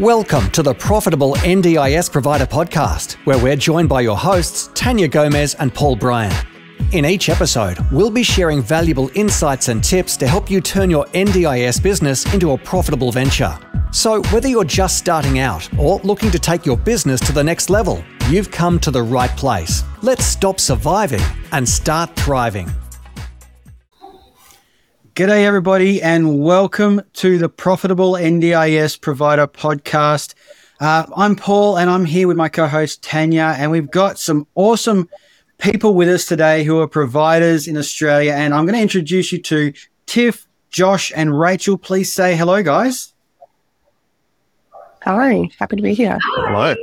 Welcome to the Profitable NDIS Provider Podcast, where we're joined by your hosts, Tanya Gomez and Paul Bryan. In each episode, we'll be sharing valuable insights and tips to help you turn your NDIS business into a profitable venture. So, whether you're just starting out or looking to take your business to the next level, you've come to the right place. Let's stop surviving and start thriving. G'day, everybody, and welcome to the Profitable NDIS Provider Podcast. Uh, I'm Paul, and I'm here with my co host Tanya, and we've got some awesome people with us today who are providers in Australia. And I'm going to introduce you to Tiff, Josh, and Rachel. Please say hello, guys. Hi, happy to be here. Hello.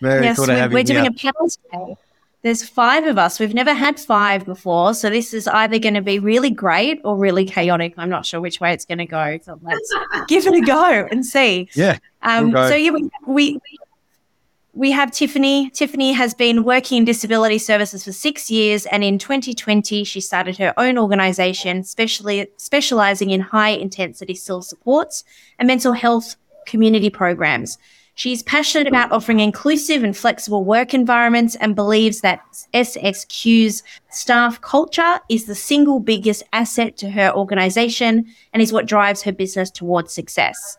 Very yes, cool to we're, have we're doing here. a panel today. There's five of us. We've never had five before, so this is either going to be really great or really chaotic. I'm not sure which way it's going to go. So let's give it a go and see. Yeah. Um, we'll so yeah, we, we we have Tiffany. Tiffany has been working in disability services for six years, and in 2020, she started her own organisation, specially specialising in high intensity SIL supports and mental health community programs. She's passionate about offering inclusive and flexible work environments and believes that SSQ's staff culture is the single biggest asset to her organisation and is what drives her business towards success.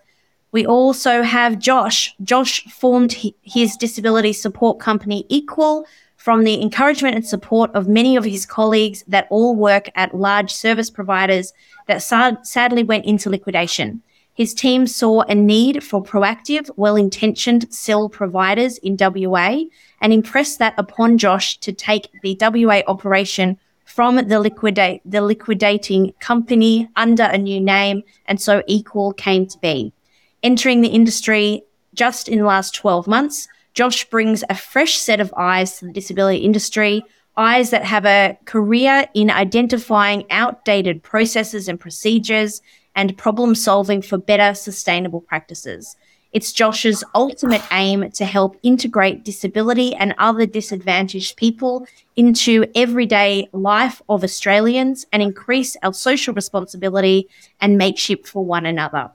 We also have Josh. Josh formed his disability support company EQWell from the encouragement and support of many of his colleagues that all work at large service providers that sad- sadly went into liquidation. His team saw a need for proactive, well intentioned SIL providers in WA and impressed that upon Josh to take the WA operation from the liquidate the liquidating company under a new name, and so EQWell came to be. Entering the industry just in the last 12 months, Josh brings a fresh set of eyes to the disability industry, eyes that have a career in identifying outdated processes and procedures and problem solving for better sustainable practices. It's Josh's ultimate aim to help integrate disability and other disadvantaged people into everyday life of Australians and increase our social responsibility and mateship for one another.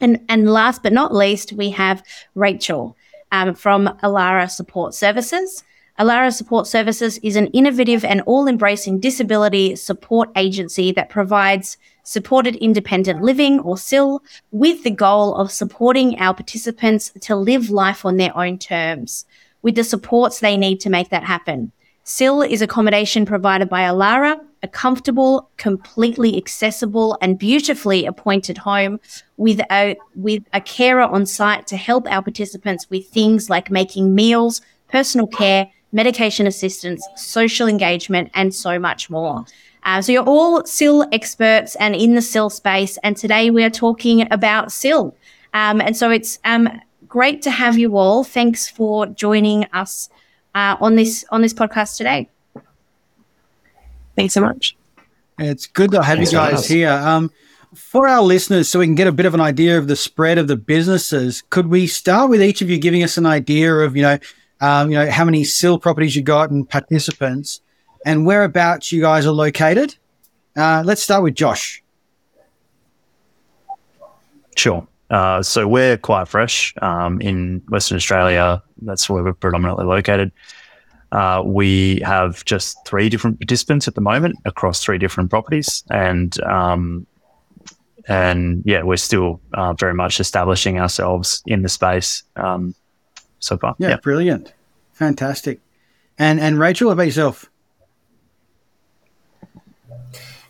And, and last but not least, we have Rachel um, from Allara Support Services. Allara Support Services is an innovative and all embracing disability support agency that provides supported independent living or SIL with the goal of supporting our participants to live life on their own terms with the supports they need to make that happen. SIL is accommodation provided by Allara, a comfortable, completely accessible, and beautifully appointed home with a with a carer on site to help our participants with things like making meals, personal care, medication assistance, social engagement, and so much more. Uh, so you're all SIL experts and in the SIL space, and today we are talking about SIL. Um, and so it's um, great to have you all. Thanks for joining us uh, on this on this podcast today. Thanks so much. It's good to have Thanks you guys here. Um, for our listeners, so we can get a bit of an idea of the spread of the businesses, could we start with each of you giving us an idea of, you know, um, you know, how many SIL properties you got and participants, and whereabouts you guys are located? Uh, let's start with Josh. Sure. Uh, so we're quite fresh um, in Western Australia. That's where we're predominantly located. Uh, we have just three different participants at the moment across three different properties, and um, and yeah, we're still uh, very much establishing ourselves in the space um, so far. Yeah, brilliant, fantastic. And and Rachel, about yourself?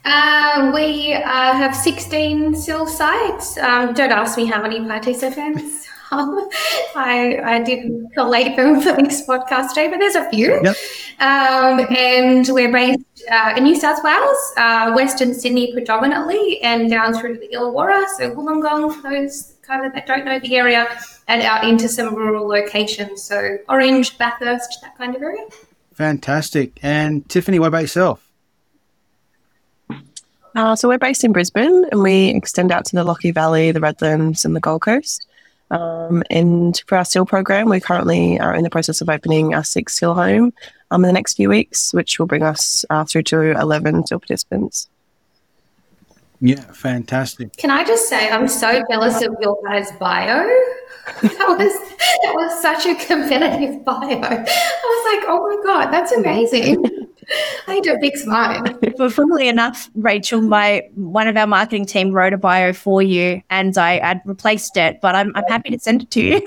Uh, we uh, have 16 SIL sites. Um, don't ask me how many participants. Um, I, I didn't collate them for this podcast today, but there's a few. Yep. Um, and we're based uh, in New South Wales, uh, Western Sydney predominantly, and down through to the Illawarra, so Wollongong, for those kind of that don't know the area, and out into some rural locations, so Orange, Bathurst, that kind of area. Fantastic. And Tiffany, what about yourself? Uh, so we're based in Brisbane and we extend out to the Lockyer Valley, the Redlands, and the Gold Coast. Um, and for our SIL program, we currently are in the process of opening our sixth SIL home um, in the next few weeks, which will bring us uh, through to 11 SIL participants. Yeah, fantastic. Can I just say I'm so jealous of your guys' bio. That was that was such a competitive bio. I was like, oh my god, that's amazing. I need a big smile. But funnily enough, Rachel, my one of our marketing team wrote a bio for you, and I had replaced it. But I'm I'm happy to send it to you.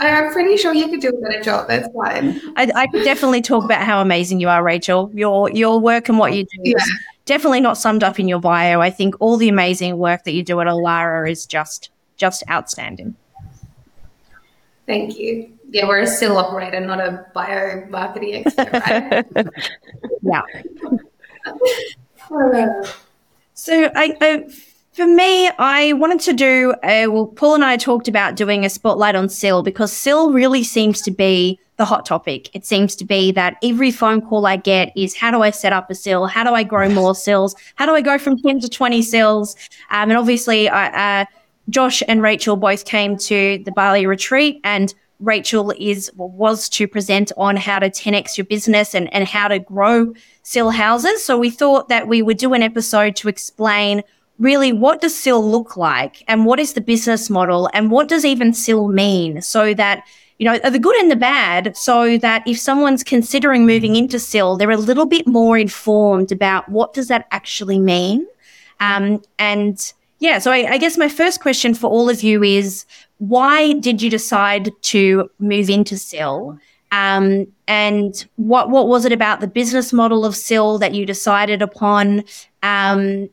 I, I'm pretty sure you could do a better job. That's fine. I, I could definitely talk about how amazing you are, Rachel. Your your work and what you do is Yeah. Definitely not summed up in your bio. I think all the amazing work that you do at Allara is just just outstanding. Thank you. Yeah, we're a SIL operator, not a bio marketing expert, right? Yeah. So I, I for me, I wanted to do. Uh, well, Paul and I talked about doing a spotlight on SIL because SIL really seems to be the hot topic. It seems to be that every phone call I get is how do I set up a SIL? How do I grow more SILs? How do I go from ten to twenty SILs? Um, and obviously, I, uh, Josh and Rachel both came to the Bali retreat and. Rachel is was to present on how to 10x your business and, and how to grow SIL houses. So we thought that we would do an episode to explain really what does SIL look like and what is the business model and what does even SIL mean so that you know the good and the bad so that if someone's considering moving into SIL they're a little bit more informed about what does that actually mean um, and yeah so I, I guess my first question for all of you is why did you decide to move into SIL um, and what what was it about the business model of SIL that you decided upon um,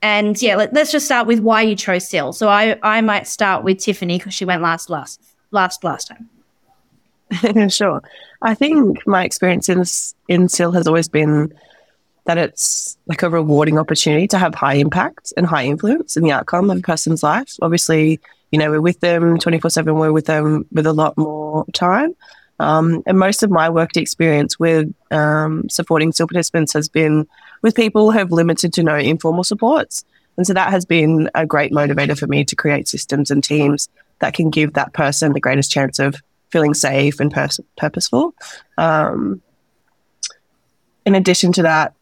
and yeah, let, us just start with why you chose SIL. So I, I might start with Tiffany because she went last last last last time. sure. I think my experience in in SIL has always been that it's like a rewarding opportunity to have high impact and high influence in the outcome of a person's life. Obviously, you know, we're with them 24 7, we're with them with a lot more time. Um, and most of my worked experience with um, supporting SIL participants has been with people who have limited to no informal supports. And so that has been a great motivator for me to create systems and teams that can give that person the greatest chance of feeling safe and pers- purposeful. Um, in addition to that,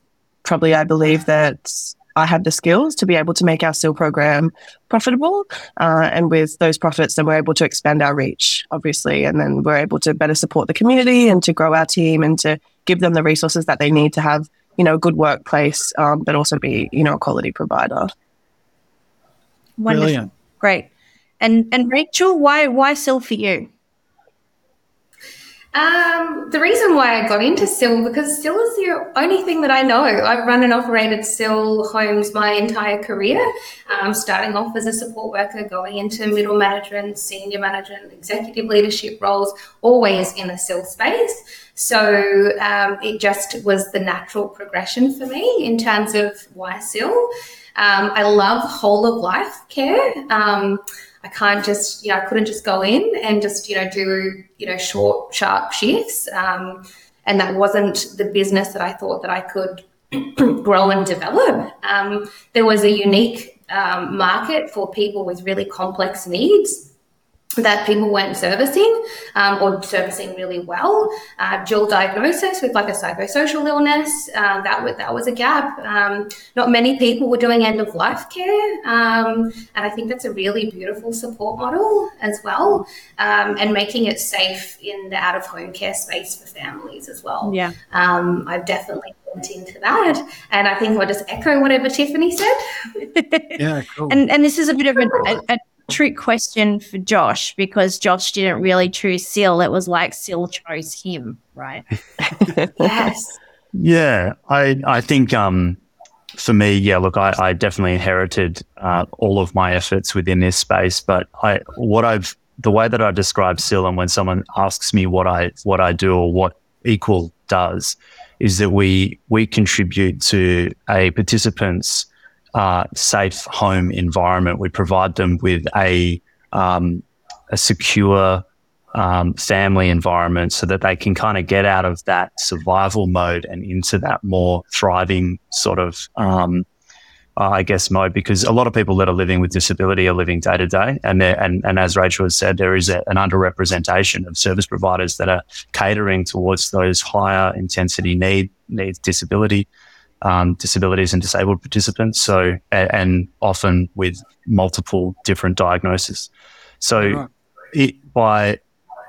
probably I believe that I have the skills to be able to make our SIL program profitable. Uh, and with those profits, then we're able to expand our reach, obviously. And then we're able to better support the community and to grow our team and to give them the resources that they need to have, you know, a good workplace, um, but also be, you know, a quality provider. Wonderful. Brilliant. Great. And and Rachel, why why SIL for you? Um, the reason why I got into SIL because SIL is the only thing that I know. I've run and operated SIL homes my entire career, um, starting off as a support worker, going into middle management, senior management, executive leadership roles, always in the SIL space. So um, it just was the natural progression for me in terms of why SIL. Um, I love whole of life care. I can't just, you know, I couldn't just go in and just, you know, do, you know, short, sharp shifts. Um, and that wasn't the business that I thought that I could grow and develop. Um, there was a unique um, market for people with really complex needs that people weren't servicing um, or servicing really well. Uh, dual diagnosis with like a psychosocial illness, uh, that, was, that was a gap. Um, not many people were doing end of life care. Um, and I think that's a really beautiful support model as well. Um, and making it safe in the out of home care space for families as well. Yeah. Um, I've definitely went into that. And I think I'll just echo whatever Tiffany said. Yeah, cool. And and this is a bit of a, a, a trick question for Josh because Josh didn't really choose SIL. It was like SIL chose him, right? yes. Yeah, I I think um, for me, yeah. Look, I, I definitely inherited uh, all of my efforts within this space, but I what I've the way that I describe SIL, and when someone asks me what I what I do or what EQWell does, is that we we contribute to a participant's uh, safe home environment. We provide them with a um, a secure um, family environment so that they can kind of get out of that survival mode and into that more thriving sort of, um, uh, I guess, mode. Because a lot of people that are living with disability are living day to day, and and and as Rachel has said, there is a, an underrepresentation of service providers that are catering towards those higher intensity need needs disability um, disabilities and disabled participants. So, and, and often with multiple different diagnoses. So, it, by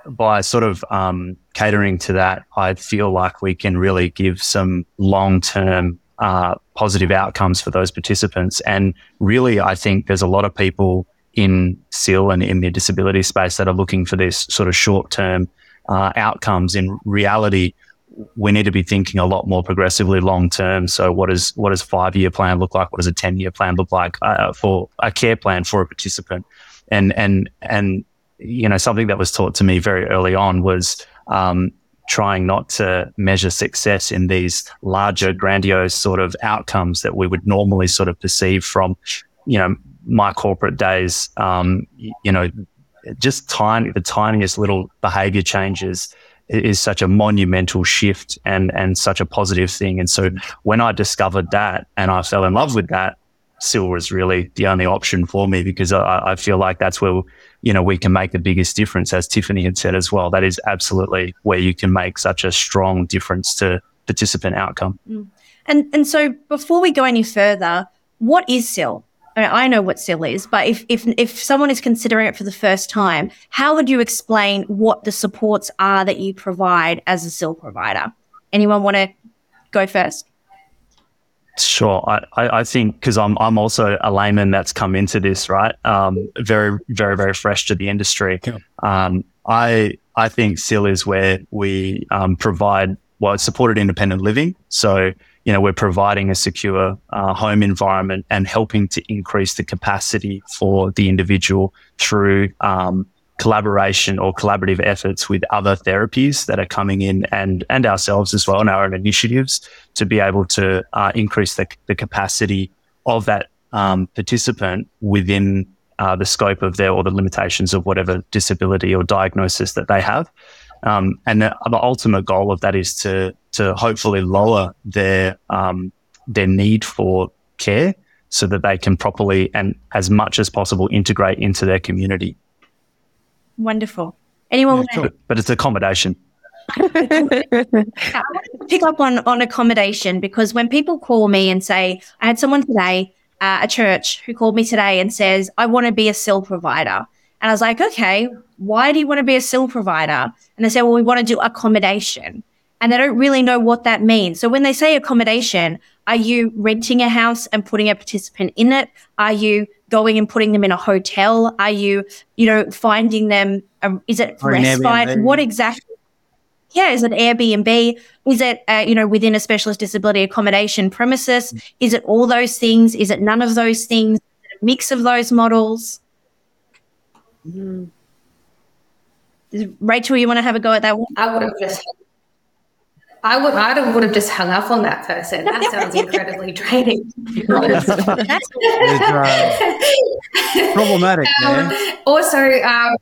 by sort of um, catering to that, I feel like we can really give some long term uh, positive outcomes for those participants. And really, I think there's a lot of people in SIL and in the disability space that are looking for this sort of short term uh, outcomes. In reality, we need to be thinking a lot more progressively long term. So, what does what does five year plan look like? What does a ten year plan look like uh, for a care plan for a participant? And and and you know something that was taught to me very early on was um, trying not to measure success in these larger, grandiose sort of outcomes that we would normally sort of perceive from you know my corporate days. Um, you know, just tiny the tiniest little behavior changes is such a monumental shift and and such a positive thing. And so when I discovered that and I fell in love with that, SIL was really the only option for me because I, I feel like that's where you know we can make the biggest difference, as Tiffany had said as well. That is absolutely where you can make such a strong difference to participant outcome. Mm. And and so before we go any further, what is SIL? I, mean, I know what SIL is, but if, if if someone is considering it for the first time, how would you explain what the supports are that you provide as a SIL provider? Anyone want to go first? Sure, I, I think because I'm I'm also a layman that's come into this right, um, very very very fresh to the industry. Um, I I think SIL is where we um, provide well supported independent living. So you know, we're providing a secure uh, home environment and helping to increase the capacity for the individual through um, collaboration or collaborative efforts with other therapies that are coming in and and ourselves as well and our own initiatives to be able to uh, increase the, the capacity of that um, participant within uh, the scope of their or the limitations of whatever disability or diagnosis that they have. Um, and the, the, ultimate goal of that is to to hopefully lower their um, their need for care so that they can properly and as much as possible integrate into their community. Wonderful. Anyone? Yeah, but, but it's accommodation. I want to pick up on on accommodation because when people call me and say, I had someone today, uh, a church, who called me today and says, I want to be a SIL provider. And I was like, okay, why do you want to be a SIL provider? And they say, well, we want to do accommodation. And they don't really know what that means. So when they say accommodation, are you renting a house and putting a participant in it? Are you going and putting them in a hotel? Are you, you know, finding them? Um, is it or respite? What exactly? Yeah, is it Airbnb? Is it, uh, you know, within a specialist disability accommodation premises? Is it all those things? Is it none of those things? a mix of those models? Mm. Rachel, you want to have a go at that one? I would have just, I would, I would have just hung up on that person. That sounds incredibly draining. That's problematic. Um, also, um,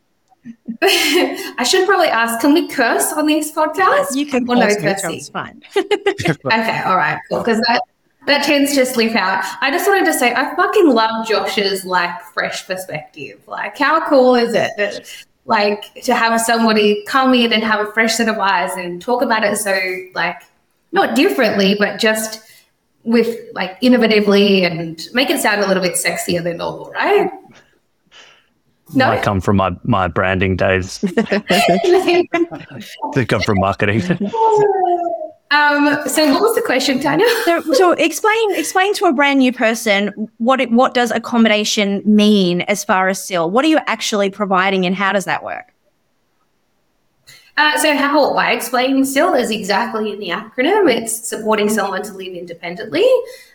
I should probably ask: Can we curse on these podcasts? You can. Or no cursing. It's fine. okay, all right, cool. Because that that tends to slip out. I just wanted to say I fucking love Josh's like fresh perspective. Like, how cool is it? That like to have somebody come in and have a fresh set of eyes and talk about it so like not differently, but just with like innovatively and make it sound a little bit sexier than normal, right? No, I come from my my branding days. they come from marketing. Um, so what was the question, Tanya? so, so explain explain to a brand new person what it, what does accommodation mean as far as SIL? What are you actually providing and how does that work? Uh, so how I explain SIL is exactly in the acronym. It's supporting someone to live independently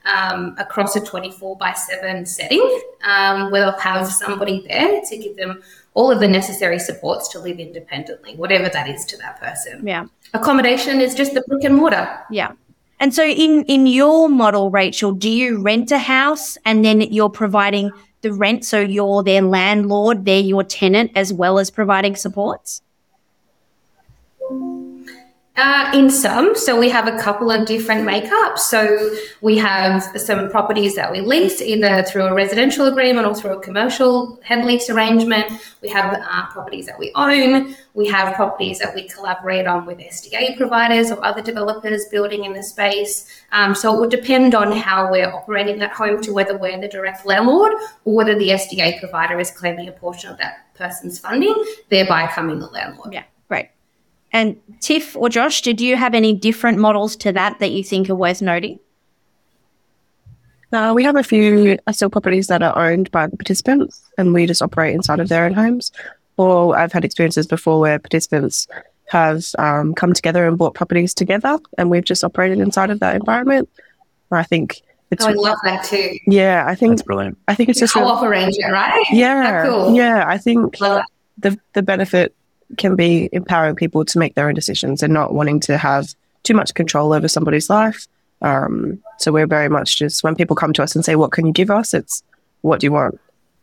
um, across a 24 by 7 setting um, where they'll have somebody there to give them all of the necessary supports to live independently, whatever that is to that person. Yeah. Accommodation is just the brick and mortar. Yeah. And so in in your model, Rachel, do you rent a house and then you're providing the rent so you're their landlord, they're your tenant as well as providing supports? Uh, in some, so we have a couple of different makeups. So we have some properties that we lease either through a residential agreement or through a commercial head lease arrangement. We have uh, properties that we own. We have properties that we collaborate on with SDA providers or other developers building in the space. Um, so it would depend on how we're operating that home to whether we're the direct landlord or whether the SDA provider is claiming a portion of that person's funding, thereby becoming the landlord. Yeah. And Tiff or Josh, did you have any different models to that that you think are worth noting? Uh, we have a few SIL properties that are owned by the participants and we just operate inside of their own homes. Or I've had experiences before where participants have um, come together and bought properties together and we've just operated inside of that environment. I think it's Oh, I love that too. yeah, I think That's brilliant. I think it's just real- Co-op arrangement, right? yeah, cool. yeah. I think the the benefit can be empowering people to make their own decisions and not wanting to have too much control over somebody's life. Um, so we're very much just when people come to us and say, "What can you give us?" It's what do you want,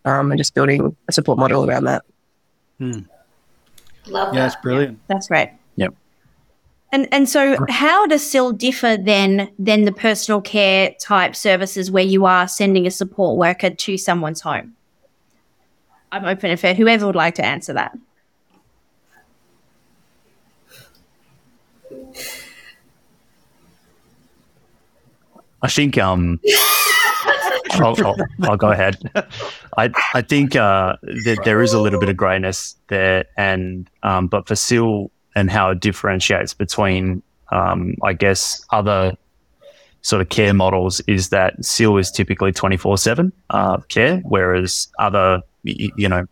um, and just building a support model around that. Love Yeah, that. it's brilliant. That's right. Yep. And and so how does SIL differ then than the personal care type services where you are sending a support worker to someone's home? I'm open for whoever would like to answer that. I think um, I'll, I'll, I'll go ahead. I I think uh, that there is a little bit of greyness there, and um, but for SIL and how it differentiates between um, I guess other sort of care models is that SIL is typically twenty four seven care, whereas other you know.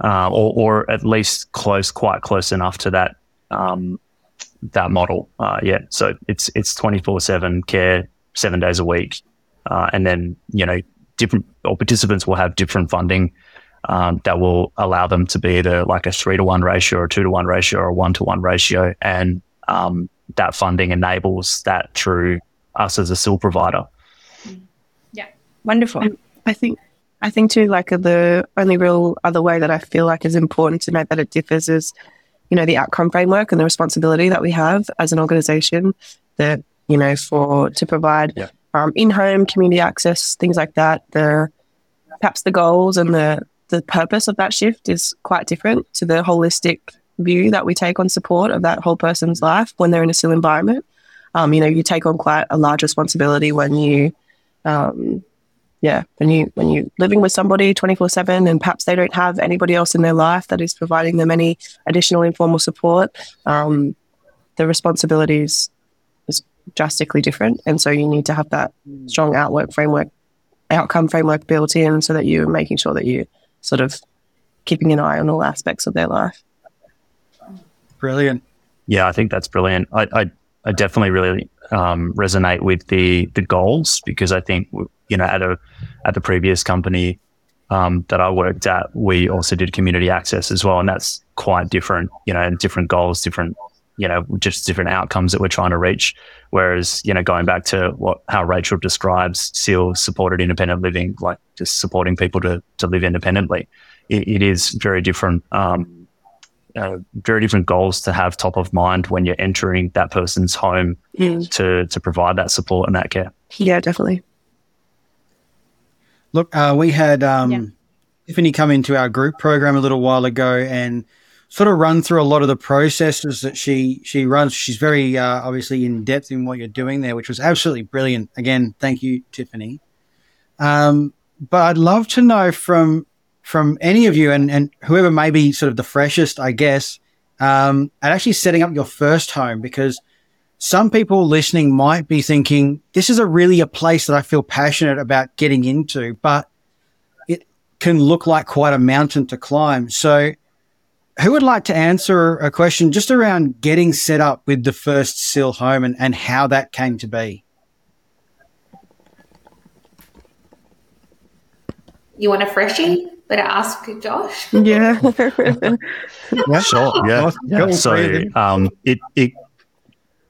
Uh, or, or at least close, quite close enough to that um, that model. Uh, yeah, so it's it's twenty four seven care, seven days a week, uh, and then you know different or participants will have different funding um, that will allow them to be at a like a three to one ratio or a two to one ratio or a one to one ratio, and um, that funding enables that through us as a SIL provider. Yeah, wonderful. I think I think too, like the only real other way that I feel like is important to note that it differs is, you know, the outcome framework and the responsibility that we have as an organization that, you know, for to provide Yeah. um, in-home community access, things like that. The perhaps the goals and the the purpose of that shift is quite different to the holistic view that we take on support of that whole person's life when they're in a SIL environment. Um, you know, you take on quite a large responsibility when you um, yeah, when you when you living with somebody twenty four seven, and perhaps they don't have anybody else in their life that is providing them any additional informal support, um, the responsibilities is drastically different, and so you need to have that strong outwork framework, outcome framework built in, so that you're making sure that you sort of keeping an eye on all aspects of their life. Brilliant. Yeah, I think that's brilliant. I, I, I definitely really um, resonate with the the goals because I think you know at a at the previous company um, that I worked at, we also did community access as well, and that's quite different. You know, and different goals, different you know, just different outcomes that we're trying to reach. Whereas you know, going back to what how Rachel describes SIL supported independent living, like just supporting people to to live independently, it, it is very different. Um, uh, very different goals to have top of mind when you're entering that person's home to to provide that support and that care. Yeah, definitely. Look, uh, we had um, Yeah. Tiffany come into our group program a little while ago and sort of run through a lot of the processes that she she runs. She's very uh, obviously in depth in what you're doing there, which was absolutely brilliant. Again, thank you, Tiffany. Um, but I'd love to know from from any of you and and whoever may be sort of the freshest, I guess, um, at actually setting up your first home because some people listening might be thinking this is a really a place that I feel passionate about getting into, but it can look like quite a mountain to climb. So, who would like to answer a question just around getting set up with the first SIL home and, and how that came to be? You want a freshie? Better ask Josh. Yeah. Yeah, Sure. Yeah. Yeah. So um, it it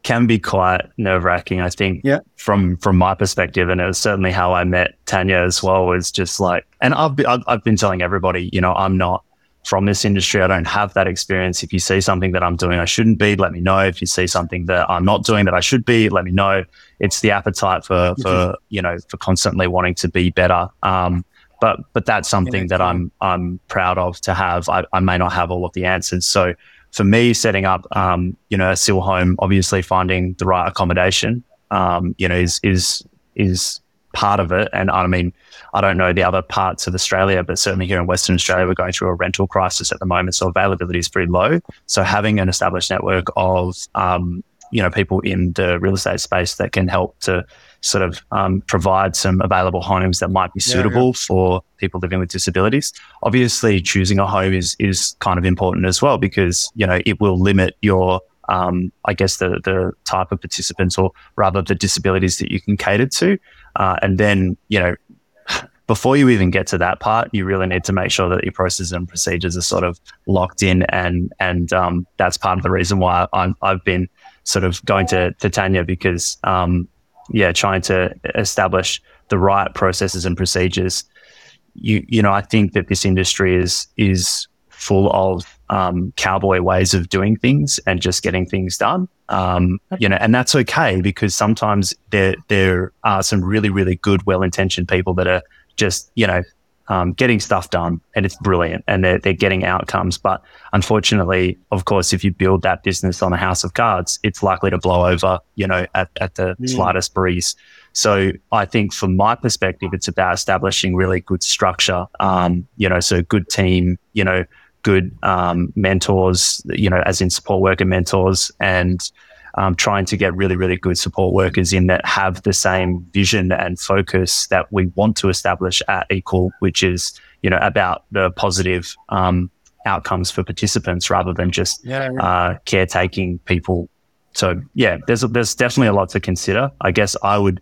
can be quite nerve wracking. I think. Yeah. From from my perspective, and it was certainly how I met Tanya as well. Was just like, and I've been, I've, been telling everybody, you know, I'm not from this industry. I don't have that experience. If you see something that I'm doing I shouldn't be, let me know. If you see something that I'm not doing that I should be, let me know. It's the appetite for, for you know, for constantly wanting to be better. Um, but but that's something that I'm I'm proud of to have. I, I may not have all of the answers. So for me, setting up um, you know a SIL home, obviously finding the right accommodation, um, you know, is is is part of it. And I mean, I don't know the other parts of Australia, but certainly here in Western Australia, we're going through a rental crisis at the moment. So availability is pretty low. So having an established network of, um, you know, people in the real estate space that can help to sort of um, provide some available homes that might be suitable yeah, yeah. for people living with disabilities. Obviously, choosing a home is is kind of important as well because you know it will limit your um, I guess the the type of participants or rather the disabilities that you can cater to, uh, and then you know before you even get to that part, you really need to make sure that your processes and procedures are sort of locked in, and and um, that's part of the reason why i have been sort of going to, to Tanya because um, yeah, trying to establish the right processes and procedures. You you know, I think that this industry is is full of um, cowboy ways of doing things and just getting things done. Um, you know, and that's okay because sometimes there there are some really really good, well intentioned people that are just you know um, getting stuff done and it's brilliant and they're, they're getting outcomes. But unfortunately, of course, if you build that business on a house of cards, it's likely to blow over, you know, at, at the mm. slightest breeze. So I think from my perspective, it's about establishing really good structure, um, you know, so good team, you know, good um, mentors, you know, as in support worker mentors and um, trying to get really, really good support workers in that have the same vision and focus that we want to establish at EQWell, which is, you know, about the positive um, outcomes for participants rather than just yeah, yeah. Uh, caretaking people. So yeah, there's there's definitely a lot to consider. I guess I would.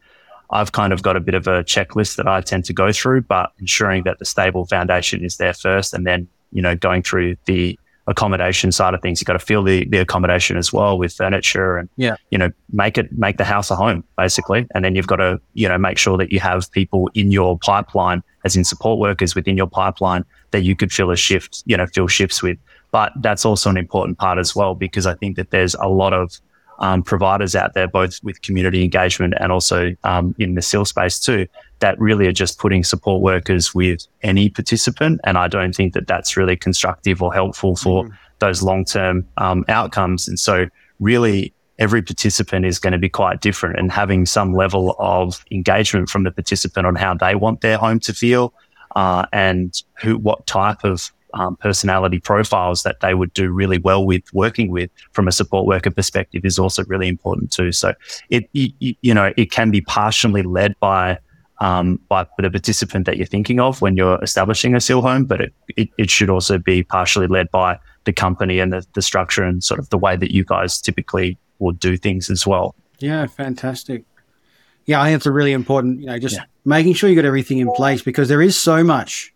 I've kind of got a bit of a checklist that I tend to go through, but ensuring that the stable foundation is there first, and then you know going through the accommodation side of things. You've got to fill the, the accommodation as well with furniture and, yeah. you know, make it, make the house a home basically. And then you've got to, you know, make sure that you have people in your pipeline, as in support workers within your pipeline that you could fill a shift, you know, fill shifts with. But that's also an important part as well, because I think that there's a lot of um, providers out there, both with community engagement and also um, in the SIL space too, that really are just putting support workers with any participant. And I don't think that that's really constructive or helpful for mm. those long term um, outcomes. And so, really, every participant is going to be quite different and having some level of engagement from the participant on how they want their home to feel uh, and who what type of um, personality profiles that they would do really well with working with from a support worker perspective is also really important too. So it, you, you know, it can be partially led by, um, by the participant that you're thinking of when you're establishing a SIL home, but it, it, it should also be partially led by the company and the, the structure and sort of the way that you guys typically would do things as well. Yeah, fantastic. Yeah, I think it's a really important, you know, just yeah. making sure you got everything in place because there is so much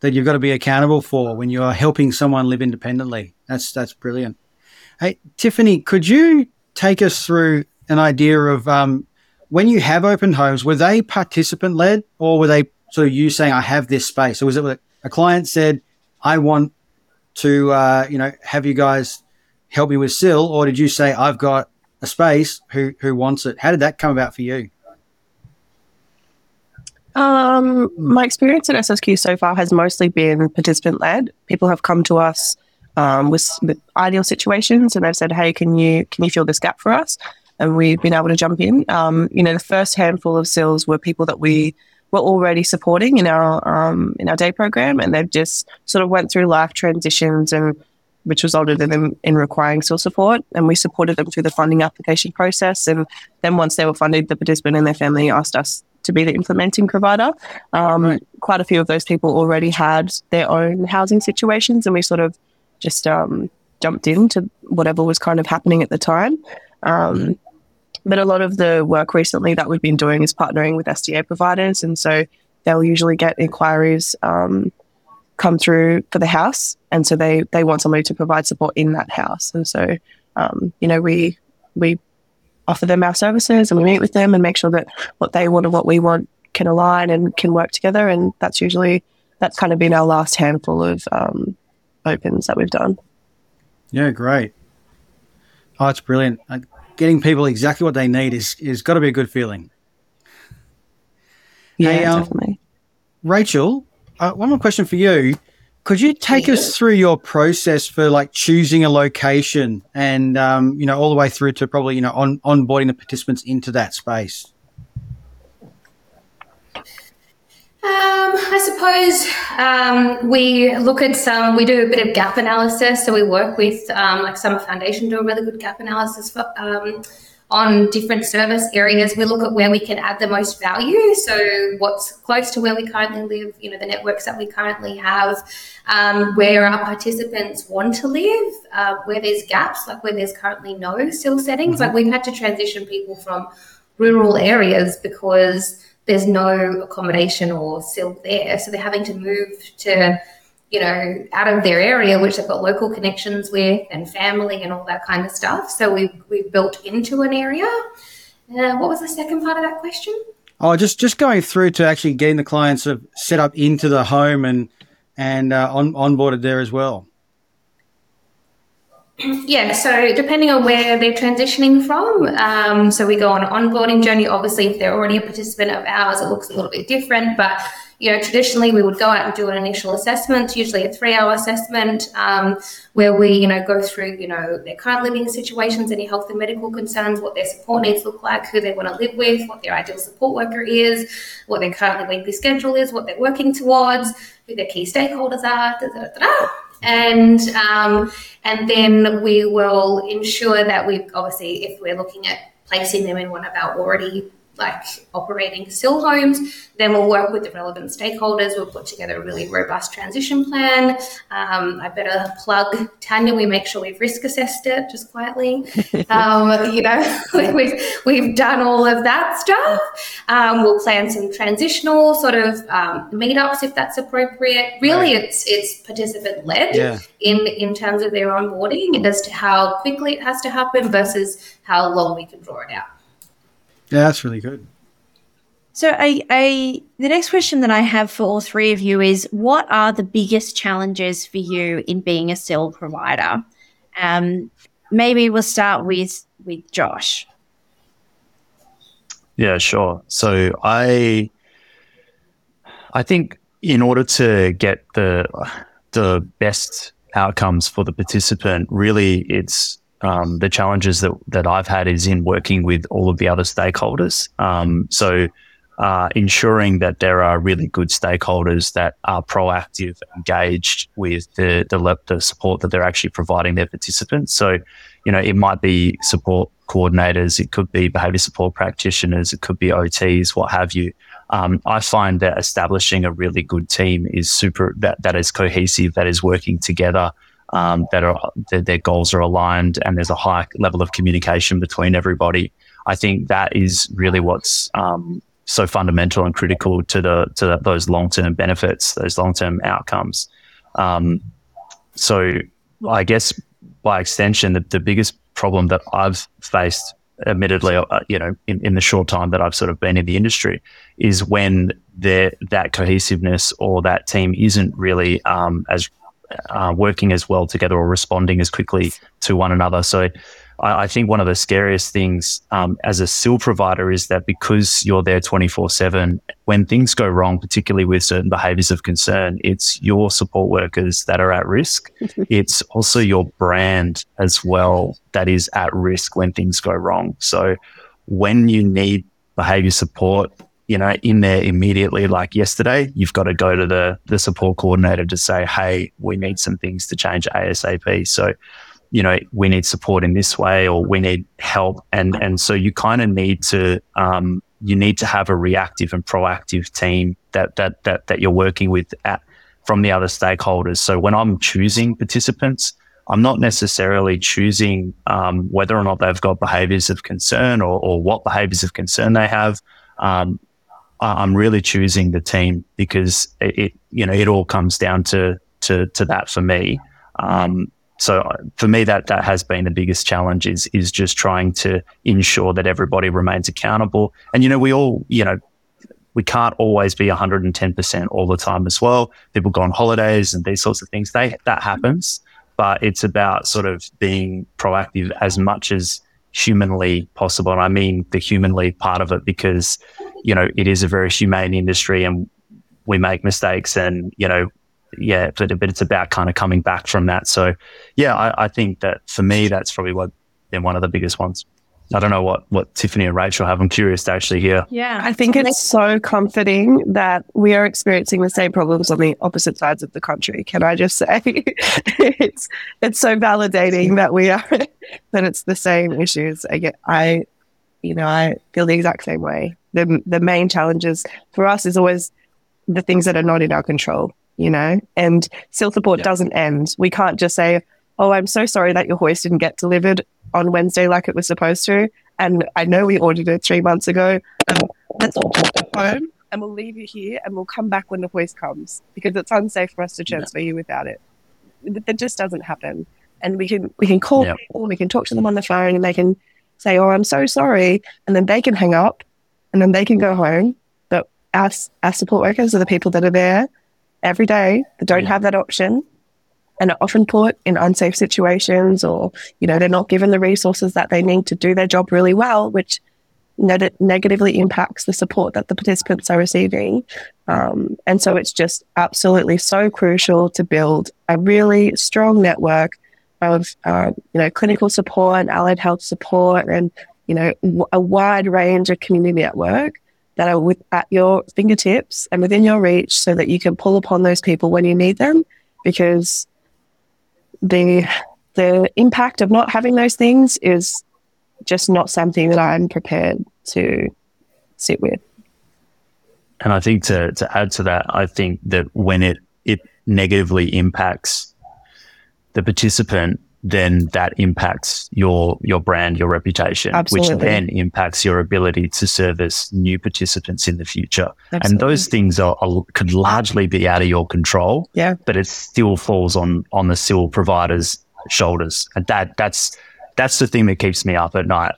that you've got to be accountable for when you are helping someone live independently. That's that's brilliant. Hey, Tiffany, could you take us through an idea of um, when you have open homes, were they participant led or were they sort of you saying, I have this space? Or was it a client said, I want to, uh, you know, have you guys help me with SIL? Or did you say, I've got a space who, who wants it? How did that come about for you? Um, my experience at SSQ so far has mostly been participant led. People have come to us um, with, with, ideal situations, and they've said, "Hey, can you can you fill this gap for us?" And we've been able to jump in. Um, you know, the first handful of SILs were people that we were already supporting in our um, in our day program, and they've just sort of went through life transitions and which resulted in them in requiring SIL support. And we supported them through the funding application process. And then once they were funded, the participant and their family asked us to be the implementing provider. Um, right. Quite a few of those people already had their own housing situations, and we sort of just um, jumped into whatever was kind of happening at the time. Um, but a lot of the work recently that we've been doing is partnering with SDA providers, and so they'll usually get inquiries um, come through for the house, and so they they want somebody to provide support in that house, and so um, you know we we offer them our services and we meet with them and make sure that what they want and what we want can align and can work together. And that's usually that's kind of been our last handful of um, opens that we've done. Yeah, great. Oh, it's brilliant. Getting people exactly what they need is is got to be a good feeling. Yeah, Hey, um, definitely. Rachel, uh, one more question for you. Could you take us through your process for like choosing a location and um, you know all the way through to probably you know on onboarding the participants into that space? Um, I suppose um, we look at some. We do a bit of gap analysis. So we work with um, like Summer Foundation do a really good gap analysis for, um, on different service areas. We look at where we can add the most value. So what's close to where we currently live. You know the networks that we currently have, um, where our participants want to live, uh, where there's gaps, like where there's currently no SIL settings. Like we've had to transition people from rural areas because there's no accommodation or SIL there. So they're having to move to, you know, out of their area, which they've got local connections with and family and all that kind of stuff. So we've, we've built into an area. Uh, what was the second part of that question? Oh, just just going through to actually getting the clients of set up into the home and and uh, on onboarded there as well. Yeah, so depending on where they're transitioning from, um, so we go on an onboarding journey. Obviously, if they're already a participant of ours, it looks a little bit different. But you know, traditionally we would go out and do an initial assessment, usually a three-hour assessment, um, where we you know go through you know their current living situations, any health and medical concerns, what their support needs look like, who they want to live with, what their ideal support worker is, what their currently weekly schedule is, what they're working towards, who their key stakeholders are. Da, da, da and um, and then we will ensure that we obviously if we're looking at placing them in one of our already like operating SIL homes, then we'll work with the relevant stakeholders. We'll put together a really robust transition plan. Um, I better plug Tanya. We make sure we've risk assessed it just quietly. Um, you know, we've we've done all of that stuff. Um, we'll plan some transitional sort of um, meetups if that's appropriate. Really, Right. it's it's participant led Yeah. in in terms of their onboarding and as to how quickly it has to happen versus how long we can draw it out. Yeah, that's really good. So, I, I, the next question that I have for all three of you is: What are the biggest challenges for you in being a SIL provider? Um, maybe we'll start with with Josh. Yeah, sure. So I I think in order to get the the best outcomes for the participant, really it's um, the challenges that, that I've had is in working with all of the other stakeholders. Um, so uh, ensuring that there are really good stakeholders that are proactive, engaged with the, the the support that they're actually providing their participants. So, you know, it might be support coordinators, it could be behavior support practitioners, it could be OTs, what have you. Um, I find that establishing a really good team is super that, that is cohesive, that is working together, um, that are that their goals are aligned, and there's a high level of communication between everybody. I think that is really what's um, so fundamental and critical to the to the, those long term benefits, those long term outcomes. Um, so, I guess by extension, the, the biggest problem that I've faced, admittedly, uh, you know, in, in the short time that I've sort of been in the industry, is when there that cohesiveness or that team isn't really um, as uh, working as well together or responding as quickly to one another. So I, I think one of the scariest things um, as a SIL provider is that because you're there 24 7, when things go wrong, particularly with certain behaviors of concern, it's your support workers that are at risk. it's also your brand as well that is at risk when things go wrong. So when you need behavior support, you know, in there immediately, like yesterday, you've got to go to the the support coordinator to say, "Hey, we need some things to change ASAP." So, you know, we need support in this way, or we need help, and and so you kind of need to um, you need to have a reactive and proactive team that that that that you're working with at from the other stakeholders. So when I'm choosing participants, I'm not necessarily choosing um, whether or not they've got behaviors of concern or, or what behaviors of concern they have. Um, I'm really choosing the team because it, it, you know, it all comes down to to to that for me. Um, so for me, that that has been the biggest challenge is is just trying to ensure that everybody remains accountable. And you know, we all, you know, we can't always be 110% all the time as well. People go on holidays and these sorts of things. They that happens, but it's about sort of being proactive as much as humanly possible. And I mean the humanly part of it because, you know, it is a very humane industry and we make mistakes and, you know, yeah, but, but it's about kind of coming back from that. So yeah, I, I think that for me, that's probably what been one of the biggest ones. I don't know what what Tiffany and Rachel have. I'm curious to actually hear. Yeah. I think it's so comforting that we are experiencing the same problems on the opposite sides of the country. Can I just say it's it's so validating that we are that it's the same issues. I get I you know, I feel the exact same way. The the main challenges for us is always the things that are not in our control, you know? And SIL support Yeah. doesn't end. We can't just say, Oh, I'm so sorry that your hoist didn't get delivered on Wednesday like it was supposed to. And I know we ordered it three months ago. Um, let's all just go home and we'll leave you here and we'll come back when the hoist comes because it's unsafe for us to transfer you without it. Th- That just doesn't happen. And we can we can call Yep. people, we can talk to them on the phone and they can say, Oh, I'm so sorry and then they can hang up and then they can go home. But our, our support workers are the people that are there every day that don't Yeah. have that option and are often put in unsafe situations or you know they're not given the resources that they need to do their job really well which neg- negatively impacts the support that the participants are receiving um, and so it's just absolutely so crucial to build a really strong network of uh, you know clinical support and allied health support and you know w- a wide range of community network that are with, at your fingertips and within your reach so that you can pull upon those people when you need them because the the impact of not having those things is just not something that I'm prepared to sit with. And I think to to add to that, I think that when it it negatively impacts the participant, then that impacts your your brand, your reputation, Absolutely. which then impacts your ability to service new participants in the future. And those things are, are could largely be out of your control. Yeah. but it still falls on on the SIL provider's shoulders, and that that's that's the thing that keeps me up at night.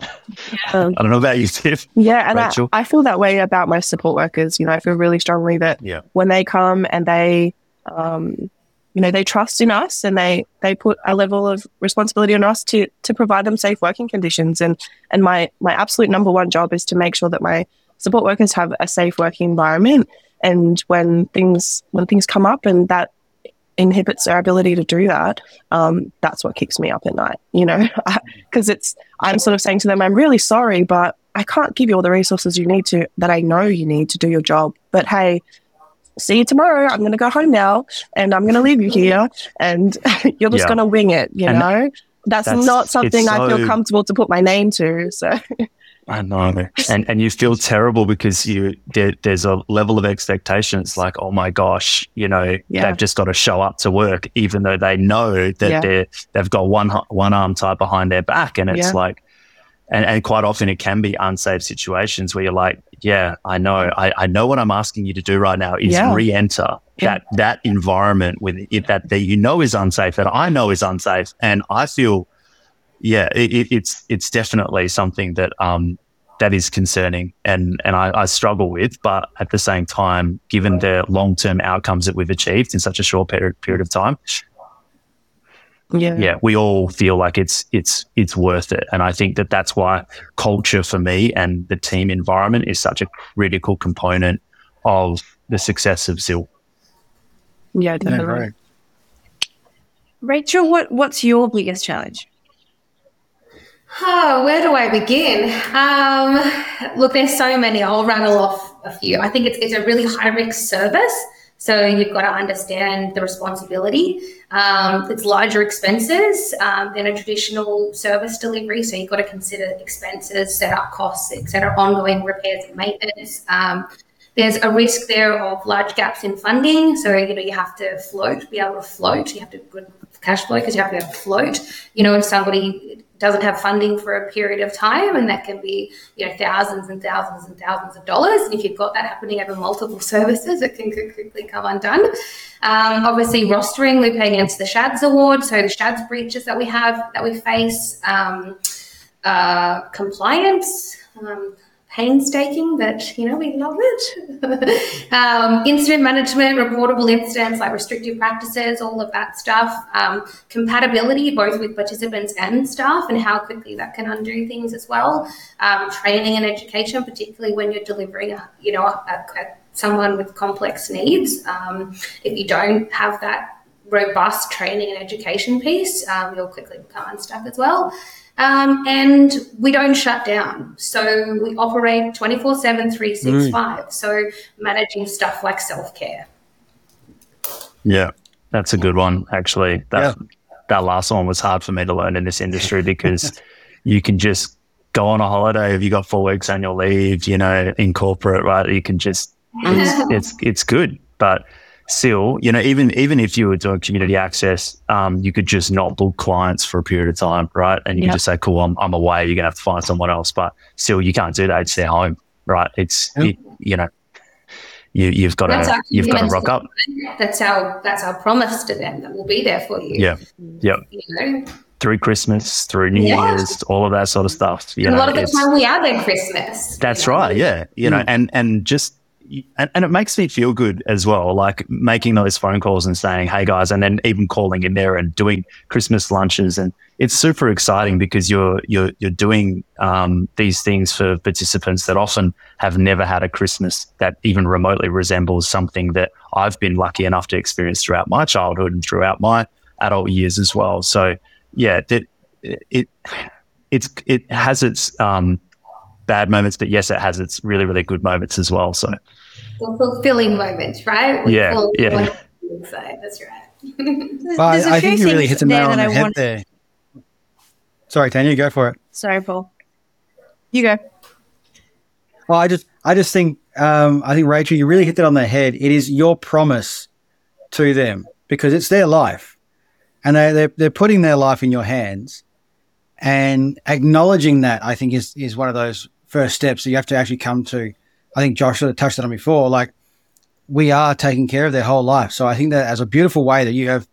Um, I don't know about you, Tiff. Yeah, and I? I feel that way about my support workers. You know, I feel really strongly that Yeah. when they come and they, um, you know, they trust in us and they they put a level of responsibility on us to to provide them safe working conditions. And and my my absolute number one job is to make sure that my support workers have a safe working environment. And when things when things come up and that inhibits our ability to do that, um, that's what keeps me up at night. You know, because it's I'm sort of saying to them, I'm really sorry, but I can't give you all the resources you need to that I know you need to do your job. But hey, see you tomorrow. I'm going to go home now, and I'm going to leave you here, and you're just Yeah. going to wing it. You And know. That's, that's- not something it's I feel comfortable to put my name to. So, I know, and and you feel terrible because you there, there's a level of expectation. It's like, oh my gosh, you know, Yeah. they've just got to show up to work, even though they know that Yeah. they're they've got one one arm tied behind their back, and it's like, and and quite often it can be unsafe situations where you're like, yeah, I know, I, I know what I'm asking you to do right now is Yeah. re-enter Yeah. that that environment with it that that you know is unsafe, that I know is unsafe, and I feel yeah, it, it, it's it's definitely something that um that is concerning and and I, I struggle with. But at the same time, given the long term outcomes that we've achieved in such a short period period of time, yeah. yeah, we all feel like it's it's it's worth it. And I think that that's why culture for me and the team environment is such a critical component of the success of SIL. Yeah, Yeah, definitely. right. Rachel, what what's your biggest challenge? Oh, where do I begin? Um, look, there's so many. I'll rattle off a few. I think it's, it's a really high risk service. So you've got to understand the responsibility. Um, it's larger expenses um, than a traditional service delivery. So you've got to consider expenses, setup costs, etc., ongoing repairs and maintenance. Um, there's a risk there of large gaps in funding. So, you know, you have to float, be able to float. You have to good cash flow because you have to to float. You know, if somebody doesn't have funding for a period of time, and that can be, you know, thousands and thousands and thousands of dollars. And if you've got that happening over multiple services, it can quickly come undone. Um, obviously, rostering, paying into the SCHADS award. So the SCHADS breaches that we have, that we face, um, uh, compliance. Um, painstaking, but you know, we love it. um, incident management, reportable incidents like restrictive practices, all of that stuff. Um, compatibility, both with participants and staff, and how quickly that can undo things as well. Um, training and education, particularly when you're delivering, a, you know, a, a, someone with complex needs. Um, if you don't have that robust training and education piece, um, you'll quickly become unstuck as well. Um, and we don't shut down. So we operate 24 7, 365. Mm. So managing stuff like self care. Yeah, that's a good one, actually. That, yeah. that last one was hard for me to learn in this industry because you can just go on a holiday if you got four weeks annual leave, you know, in corporate, right? You can just, it's, it's, it's good. But still, you know, even even if you were doing community access, um, you could just not book clients for a period of time, right? And you yep. could just say, "Cool, I'm, I'm away. You're gonna have to find someone else." But still, you can't do that. It's their home, right? It's yep. you, you, know, you you've got to you've got to rock up. That's our that's our promise to them that we'll be there for you. Yeah, yeah. You know? Through Christmas, through New yeah. Year's, all of that sort of stuff. You know, a lot of the time we are there Christmas. That's you know? right. Yeah, you mm. know, and and just and, and it makes me feel good as well, like making those phone calls and saying, "Hey guys," and then even calling in there and doing Christmas lunches, and it's super exciting because you're you're you're doing um, these things for participants that often have never had a Christmas that even remotely resembles something that I've been lucky enough to experience throughout my childhood and throughout my adult years as well. So yeah, it, it it's it has its um, bad moments, but yes, it has its really really good moments as well. So fulfilling moments, right? With yeah, yeah. Inside. That's right. well, I, I think you really hit the nail on the head want... there. Sorry, Tanya, go for it. Sorry, Paul. You go. Well, I just, I just think, um, I think Rachel, you really hit that on the head. It is your promise to them because it's their life, and they, they're they're putting their life in your hands, and acknowledging that I think is is one of those first steps that you have to actually come to I think Josh sort of touched on it before, like we are taking care of their whole life. So I think that as a beautiful way that you have,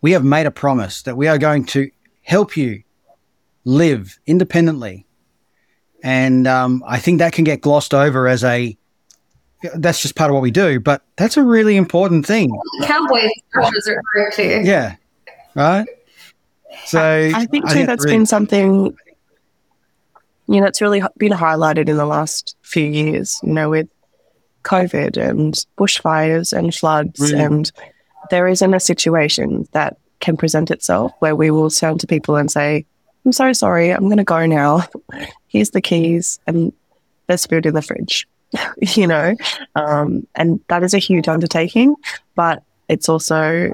we have made a promise that we are going to help you live independently. And um, I think that can get glossed over as a, that's just part of what we do, but that's a really important thing. Cowboys are very clear. Yeah. Right. So I, I think too, I think that's really, been something you know, it's really been highlighted in the last few years, you know, with COVID and bushfires and floods. And there isn't a situation that can present itself where we will turn to people and say, I'm so sorry, I'm going to go now. Here's the keys and there's food in the fridge, you know? Um, and that is a huge undertaking, but it's also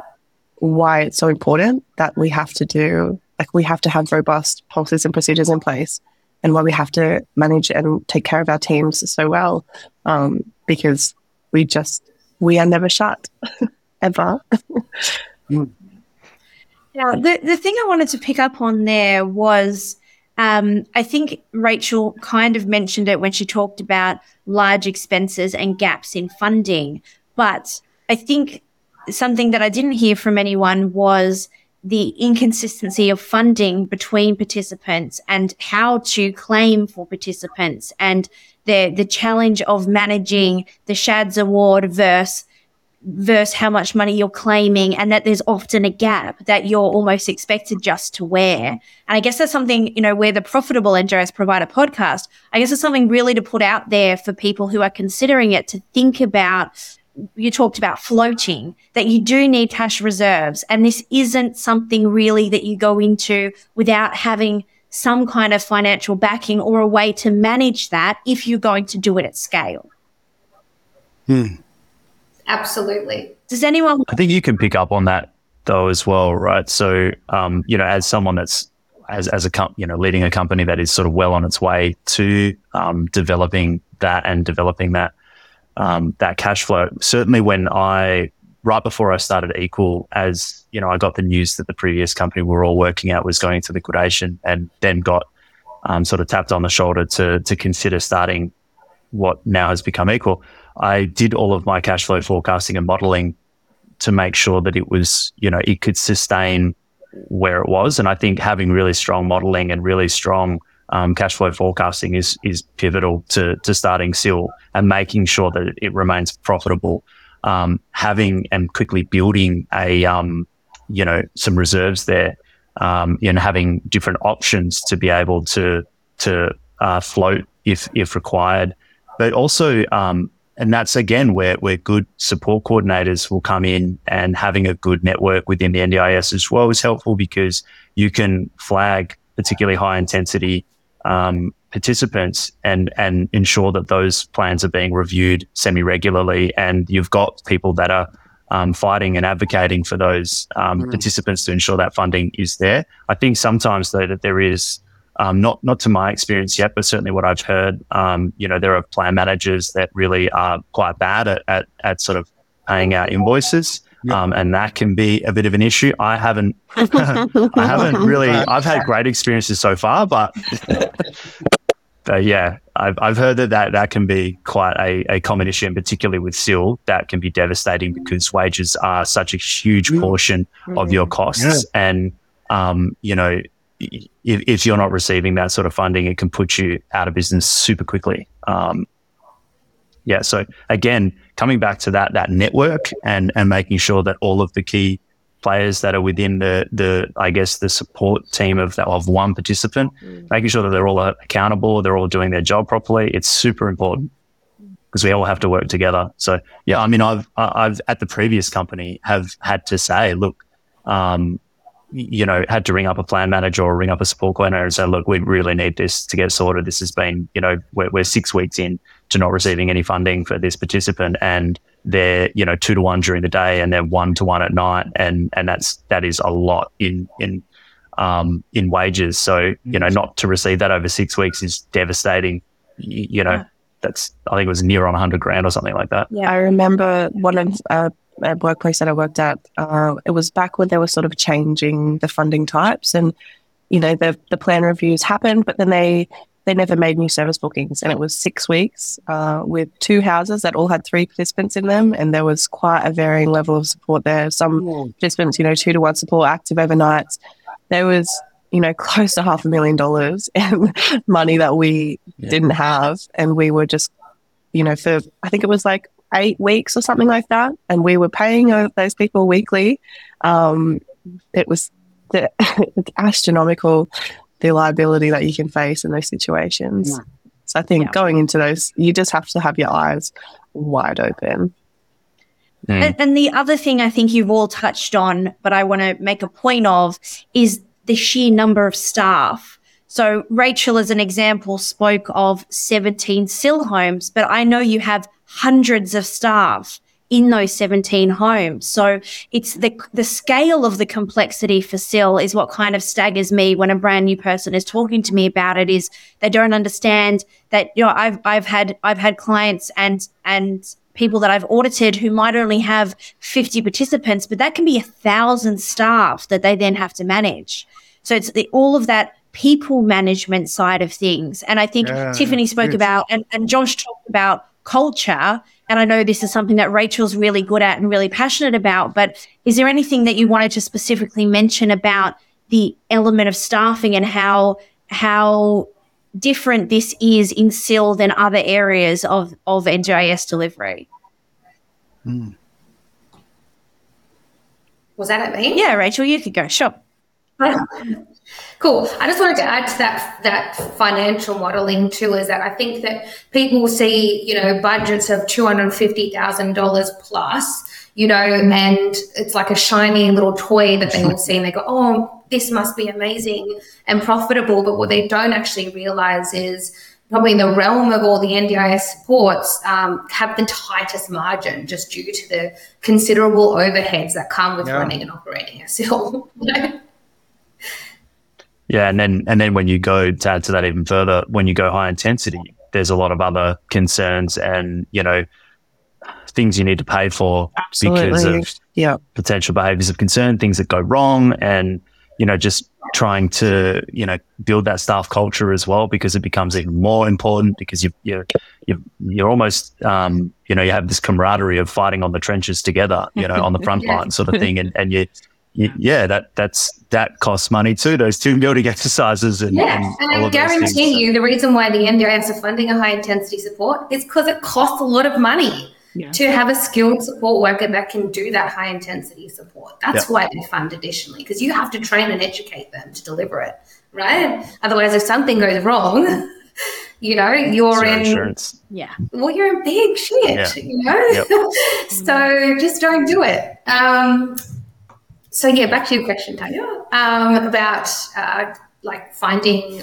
why it's so important that we have to do, like, we have to have robust policies and procedures in place and why we have to manage and take care of our teams so well um, because we just we are never shut ever mm. now the, the thing i wanted to pick up on there was um, i think rachel kind of mentioned it when she talked about large expenses and gaps in funding but i think something that i didn't hear from anyone was the inconsistency of funding between participants and how to claim for participants and the the challenge of managing the SCHADS award versus versus how much money you're claiming and that there's often a gap that you're almost expected just to wear. And I guess that's something, you know, where the profitable NDIS provider podcast, I guess it's something really to put out there for people who are considering it to think about you talked about floating, that you do need cash reserves. And this isn't something really that you go into without having some kind of financial backing or a way to manage that if you're going to do it at scale. Hmm. Absolutely. Does anyone? I think you can pick up on that though as well, right? So, um, you know, as someone that's as as a com- you know leading a company that is sort of well on its way to um, developing that and developing that um, that cash flow. Certainly, when I right before I started EQWell, as you know, I got the news that the previous company we were all working at was going to liquidation, and then got um, sort of tapped on the shoulder to to consider starting what now has become EQWell. I did all of my cash flow forecasting and modeling to make sure that it was, you know, it could sustain where it was. And I think having really strong modeling and really strong um, cash flow forecasting is is pivotal to to starting SIL and making sure that it remains profitable. Um, having and quickly building a um, you know some reserves there, um, and having different options to be able to to uh, float if if required, but also um, and that's again where where good support coordinators will come in and having a good network within the NDIS as well is helpful because you can flag particularly high intensity um, participants and and ensure that those plans are being reviewed semi regularly, and you've got people that are um, fighting and advocating for those um, mm. participants to ensure that funding is there. I think sometimes though that there is. Um, not not to my experience yet, but certainly what I've heard. Um, you know, there are plan managers that really are quite bad at, at, at sort of paying out invoices. Um, and that can be a bit of an issue. I haven't, I haven't really. I've had great experiences so far, but, but yeah, I've I've heard that, that that can be quite a, a common issue, and particularly with SIL, that can be devastating because wages are such a huge portion of your costs, yeah. and um, you know, if, if you're not receiving that sort of funding, it can put you out of business super quickly. Um, yeah. So again, coming back to that that network and and making sure that all of the key players that are within the the I guess the support team of that of one participant, mm. making sure that they're all accountable, they're all doing their job properly. It's super important because we all have to work together. So yeah, I mean, I've I've at the previous company have had to say, look, um, you know, had to ring up a plan manager or ring up a support coordinator and say, look, we really need this to get sorted. This has been, you know, we're, we're six weeks in to not receiving any funding for this participant and they're, you know, two to one during the day and they're one to one at night. And, and that's, that is a lot in, in, um, in wages. So, you know, not to receive that over six weeks is devastating. You, you know, yeah. that's, I think it was near on 100 grand or something like that. Yeah. I remember one of, uh, a workplace that I worked at, uh, it was back when they were sort of changing the funding types, and you know the the plan reviews happened, but then they they never made new service bookings, and it was six weeks uh, with two houses that all had three participants in them, and there was quite a varying level of support there. Some participants, you know, two to one support, active overnights. There was you know close to half a million dollars in money that we yeah. didn't have, and we were just you know for I think it was like eight weeks or something like that, and we were paying uh, those people weekly. Um, it was the, astronomical the liability that you can face in those situations. Yeah. So I think yeah. going into those, you just have to have your eyes wide open. Mm. And, and the other thing I think you've all touched on, but I want to make a point of, is the sheer number of staff. So Rachel, as an example, spoke of 17 SIL homes, but I know you have hundreds of staff in those 17 homes. So it's the the scale of the complexity for SIL is what kind of staggers me when a brand new person is talking to me about it is they don't understand that you know I've I've had I've had clients and and people that I've audited who might only have 50 participants, but that can be a thousand staff that they then have to manage. So it's the, all of that people management side of things. And I think yeah, Tiffany spoke about and, and Josh talked about culture. And I know this is something that Rachel's really good at and really passionate about, but is there anything that you wanted to specifically mention about the element of staffing and how how different this is in SIL than other areas of, of NDIS delivery? Mm. Was that at me? Yeah, Rachel, you could go. Sure. Cool. I just wanted to add to that that financial modeling too. Is that I think that people see you know budgets of two hundred fifty thousand dollars plus, you know, and it's like a shiny little toy that they all see and they go, oh, this must be amazing and profitable. But what they don't actually realize is probably in the realm of all the NDIS supports um, have the tightest margin just due to the considerable overheads that come with yeah. running and operating a SIL. Yeah, and then and then when you go to add to that even further, when you go high intensity, there's a lot of other concerns and you know things you need to pay for Absolutely. because of yeah. potential behaviors of concern, things that go wrong, and you know just trying to you know build that staff culture as well because it becomes even more important because you you you you're almost um, you know you have this camaraderie of fighting on the trenches together, you know, on the front line sort of thing, and and you yeah, that that's that costs money too. Those team building exercises and yeah, and, and I guarantee you, the reason why the NDIS are funding a high intensity support is because it costs a lot of money yeah. to have a skilled support worker that can do that high intensity support. That's yep. why they fund additionally because you have to train and educate them to deliver it, right? Otherwise, if something goes wrong. you know, you're in insurance. Yeah. Well, you're in big shit, yeah. you know? Yep. so just don't do it. Um, so yeah, back to your question, Tanya, um, about uh, like finding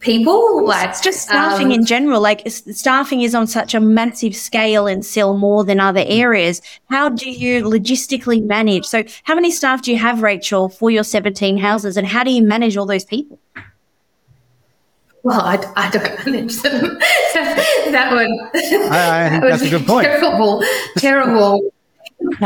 people like it's just staffing um, in general like staffing is on such a massive scale in SIL more than other areas how do you logistically manage so how many staff do you have rachel for your 17 houses and how do you manage all those people well, I, I don't manage them. that would. I, I think that's a good point. Terrible, terrible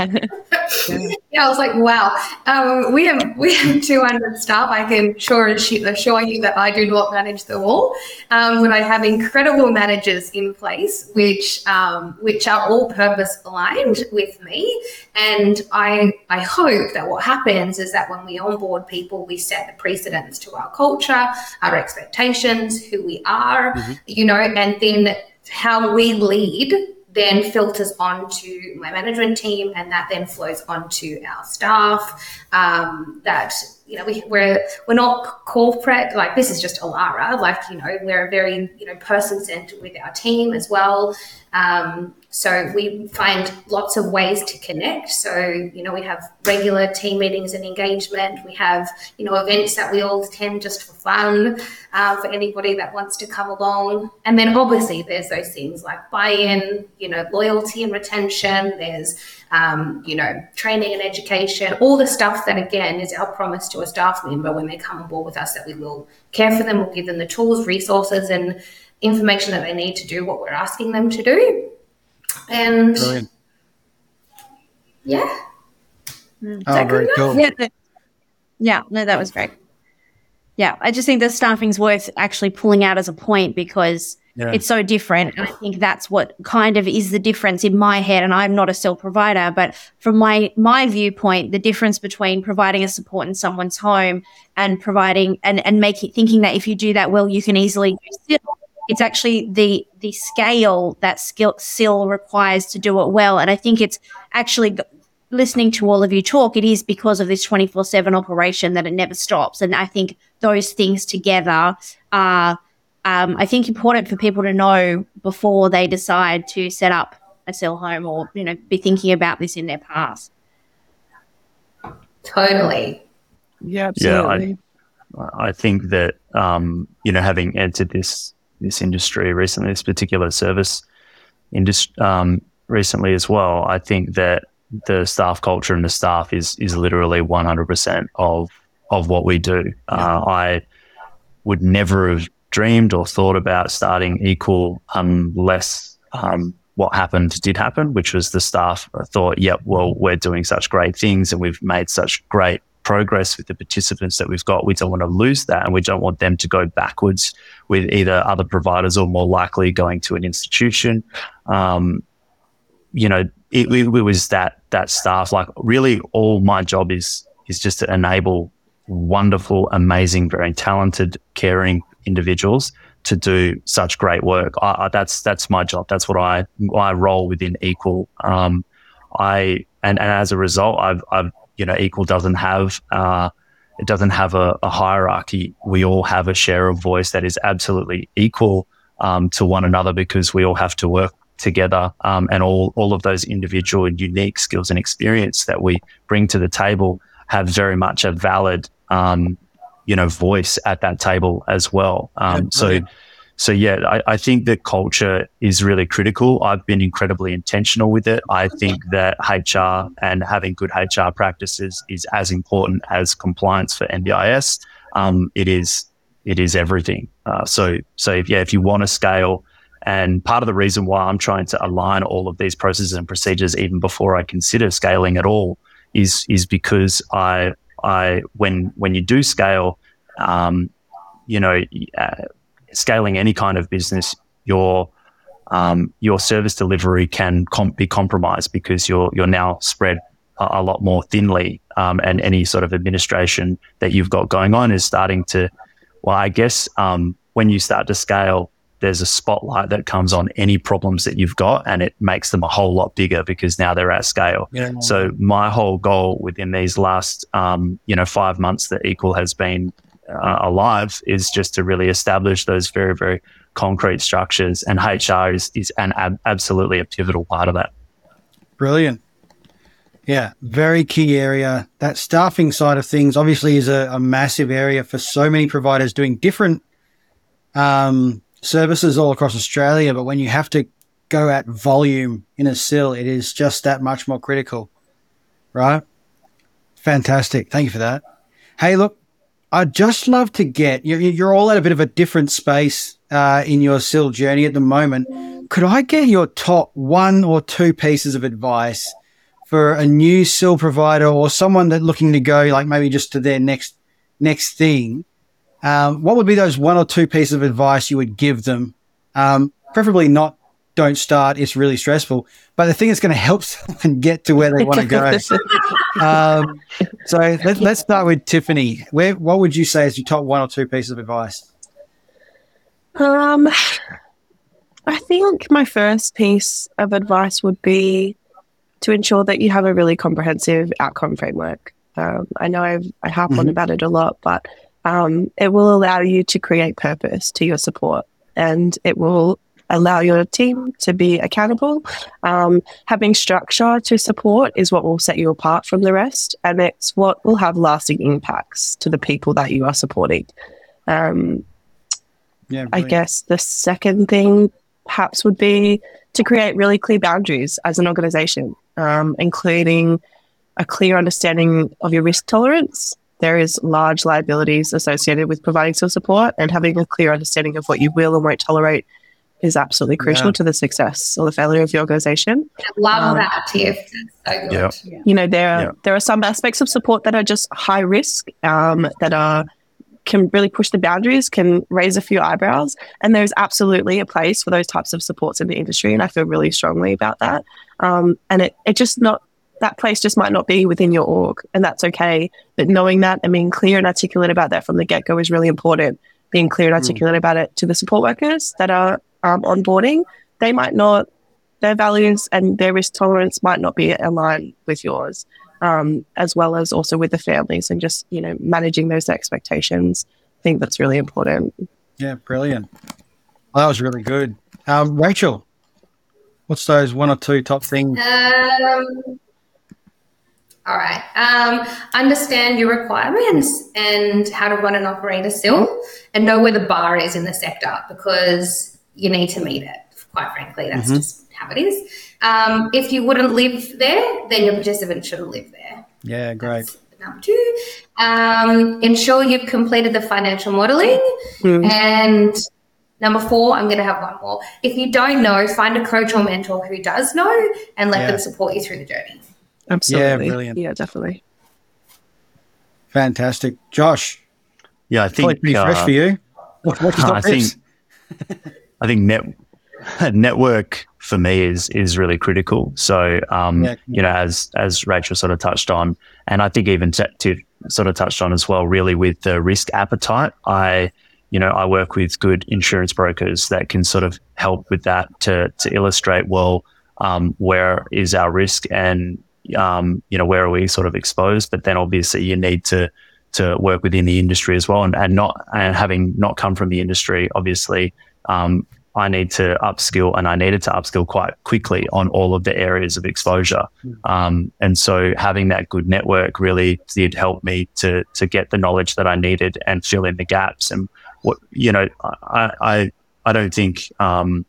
yeah, I was like, wow. Um, we have we have 200 staff. I can sure assure you that I do not manage them all, um, but I have incredible managers in place, which um, which are all purpose aligned with me. And I I hope that what happens is that when we onboard people, we set the precedents to our culture, our expectations, who we are, mm-hmm. you know, and then how we lead then filters onto my management team, and that then flows onto our staff. Um, that you know we, we're we're not corporate like this is just Allara. Like you know we're a very you know person centered with our team as well. Um, so we find lots of ways to connect. So, you know, we have regular team meetings and engagement. We have, you know, events that we all attend just for fun uh, for anybody that wants to come along. And then obviously there's those things like buy-in, you know, loyalty and retention. There's, um, you know, training and education, all the stuff that, again, is our promise to a staff member when they come on board with us that we will care for them, we'll give them the tools, resources, and information that they need to do what we're asking them to do. And Brilliant. yeah. Mm. Oh, very cool. Yeah, the, yeah, no, that was great. Yeah, I just think the staffing's worth actually pulling out as a point because yeah. it's so different. And I think that's what kind of is the difference in my head. And I'm not a SIL provider, but from my my viewpoint, the difference between providing a support in someone's home and providing and and making thinking that if you do that well, you can easily do SIL it's actually the the scale that skill SIL requires to do it well. And I think it's actually listening to all of you talk, it is because of this 24 7 operation that it never stops. And I think those things together are, um, I think, important for people to know before they decide to set up a SIL home or, you know, be thinking about this in their past. Totally. Yeah, absolutely. Yeah, I, I think that, um, you know, having entered this this industry recently, this particular service industry um, recently as well. I think that the staff culture and the staff is is literally 100% of of what we do. Uh, I would never have dreamed or thought about starting EQWell unless um, what happened did happen, which was the staff thought, yep, well, we're doing such great things and we've made such great progress with the participants that we've got. We don't want to lose that and we don't want them to go backwards with either other providers or more likely going to an institution. Um, you know, it, it, was that that staff. Like really, all my job is is just to enable wonderful, amazing, very talented, caring individuals to do such great work. I, I, that's that's my job. That's what I I roll within EQWell. Um, I and, and as a result, I've I've you know, EQWell doesn't have uh, it doesn't have a, a, hierarchy. We all have a share of voice that is absolutely equal um, to one another because we all have to work together, um, and all all of those individual and unique skills and experience that we bring to the table have very much a valid, um, you know, voice at that table as well. Um, so so yeah, I, I, think that culture is really critical. I've been incredibly intentional with it. I think that HR and having good HR practices is as important as compliance for NDIS. Um, it is it is everything. Uh, so so if, yeah, if you want to scale, and part of the reason why I'm trying to align all of these processes and procedures even before I consider scaling at all is is because I I when when you do scale, um, you know. Uh, scaling any kind of business, your um, your service delivery can be compromised because you're you're now spread a, a lot more thinly, um, and any sort of administration that you've got going on is starting to, well, I guess um, when you start to scale, there's a spotlight that comes on any problems that you've got, and it makes them a whole lot bigger because now they're at scale. Yeah. So my whole goal within these last, um, you know, five months that EQWell has been uh, alive is just to really establish those very, very concrete structures, and HR is is an ab- absolutely a pivotal part of that. Brilliant. Yeah, very key area. That staffing side of things obviously is a, a massive area for so many providers doing different um, services all across Australia. But when you have to go at volume in a SIL, it is just that much more critical, right? Fantastic. Thank you for that. Hey, look, I'd just love to get you're, you're all at a bit of a different space uh, in your SIL journey at the moment. Could I get your top one or two pieces of advice for a new SIL provider or someone that looking to go like maybe just to their next next thing? Um, what would be those one or two pieces of advice you would give them? Um, preferably not don't start. It's really stressful. But the thing that's going to help someone get to where they want to go. um, so let, let's start with Tiffany. Where what would you say is your top one or two pieces of advice? Um, I think my first piece of advice would be to ensure that you have a really comprehensive outcome framework. Um, I know I've, I harp on Mhm. about it a lot, but um, it will allow you to create purpose to your support and it will allow your team to be accountable. Um, having structure to support is what will set you apart from the rest, and it's what will have lasting impacts to the people that you are supporting. Um, Yeah, I guess the second thing perhaps would be to create really clear boundaries as an organization, um, including a clear understanding of your risk tolerance. There is large liabilities associated with providing SIL support, and having a clear understanding of what you will and won't tolerate is absolutely crucial Yeah. to the success or the failure of your organization. I love Um, that, Tiff. That's so good. Yeah. You know, there are Yeah. there are some aspects of support that are just high risk, um, that are can really push the boundaries, can raise a few eyebrows, and there's absolutely a place for those types of supports in the industry, and I feel really strongly about that. Um, and it it just not that place just might not be within your org, and that's okay. But knowing that and being clear and articulate about that from the get go is really important. Being clear and articulate about it to the support workers that are um, onboarding, they might not their values and their risk tolerance might not be aligned with yours, um, as well as also with the families and just you know managing those expectations. I think that's really important. Yeah, brilliant. Well, that was really good. Um, Rachel, what's those one or two top things? Um, all right. Um, understand your requirements and how to run and operate a SIL and know where the bar is in the sector because you need to meet it. Quite frankly, that's Mhm. just how it is. Um, if you wouldn't live there, then your participant shouldn't live there. Yeah, great. That's number two. Um, ensure you've completed the financial modeling. Mm. And number four, I'm going to have one more. If you don't know, find a coach or mentor who does know and let Yeah. them support you through the journey. Absolutely, brilliant. Yeah, definitely. Fantastic. Josh, Yeah, I think. probably think pretty fresh uh, for you. What, what's your top I think tips? I think net network for me is is really critical. So um, Yeah. you know, as as Rachel sort of touched on, and I think even to, to sort of touched on as well, really with the risk appetite. I you know I work with good insurance brokers that can sort of help with that to to illustrate well um, where is our risk and um, you know where are we sort of exposed. But then obviously you need to to work within the industry as well, and, and not and having not come from the industry, obviously um, I need to upskill and I needed to upskill quite quickly on all of the areas of exposure. Um, and so having that good network really did help me to to get the knowledge that I needed and fill in the gaps. And what you know, I I, I don't think um,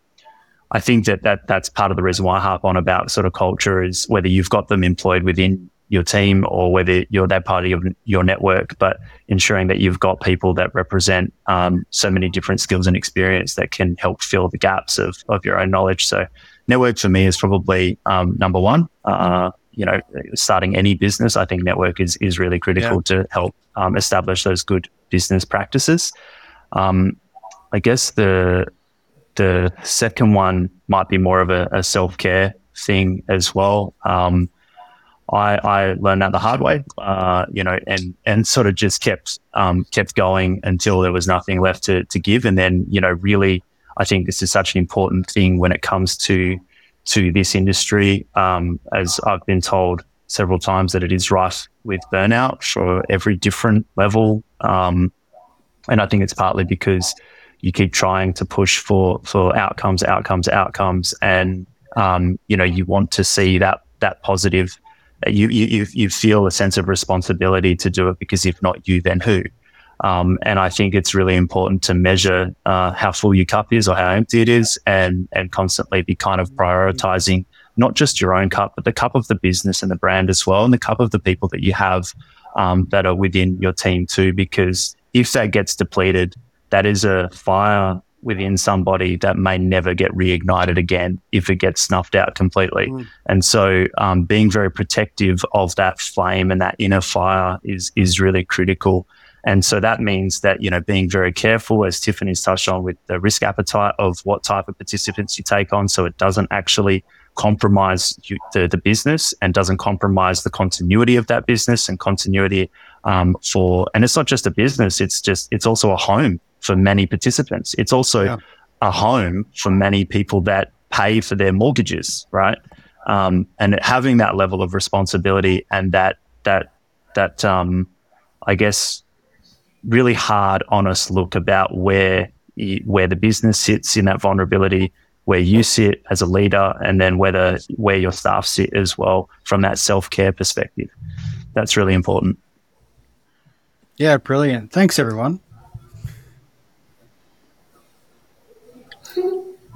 I think that, that that's part of the reason why I harp on about sort of culture is whether you've got them employed within your team or whether you're that part of your, your network, but ensuring that you've got people that represent um, so many different skills and experience that can help fill the gaps of, of your own knowledge. So network for me is probably um, number one. Uh, you know, starting any business, I think network is, is really critical to help um, establish those good business practices. Um, I guess the the second one might be more of a, a self care thing as well. Um, I, I learned that the hard way, uh, you know, and, and sort of just kept, um, kept going until there was nothing left to, to give. And then, you know, really, I think this is such an important thing when it comes to, to this industry. Um, as I've been told several times that it is rife with burnout for every different level. Um, and I think it's partly because you keep trying to push for, for outcomes, outcomes, outcomes. And, um, you know, you want to see that, that positive you, you, you feel a sense of responsibility to do it because if not you, then who? Um, and I think it's really important to measure uh, how full your cup is or how empty it is, and and constantly be kind of prioritizing not just your own cup, but the cup of the business and the brand as well, and the cup of the people that you have um, that are within your team too. Because if that gets depleted, that is a fire within somebody that may never get reignited again if it gets snuffed out completely. Mm. And so, um, being very protective of that flame and that inner fire is is really critical. And so that means that you know being very careful, as Tiffany's touched on, with the risk appetite of what type of participants you take on, so it doesn't actually compromise you, the, the business and doesn't compromise the continuity of that business and continuity um, for. And it's not just a business; it's just it's also a home for many participants. It's also yeah. a home for many people that pay for their mortgages, right? Um, and having that level of responsibility and that that that um, I guess really hard, honest look about where where the business sits in that vulnerability, where you sit as a leader, and then whether where your staff sit as well from that self care perspective. That's really important. Yeah, brilliant. Thanks, everyone.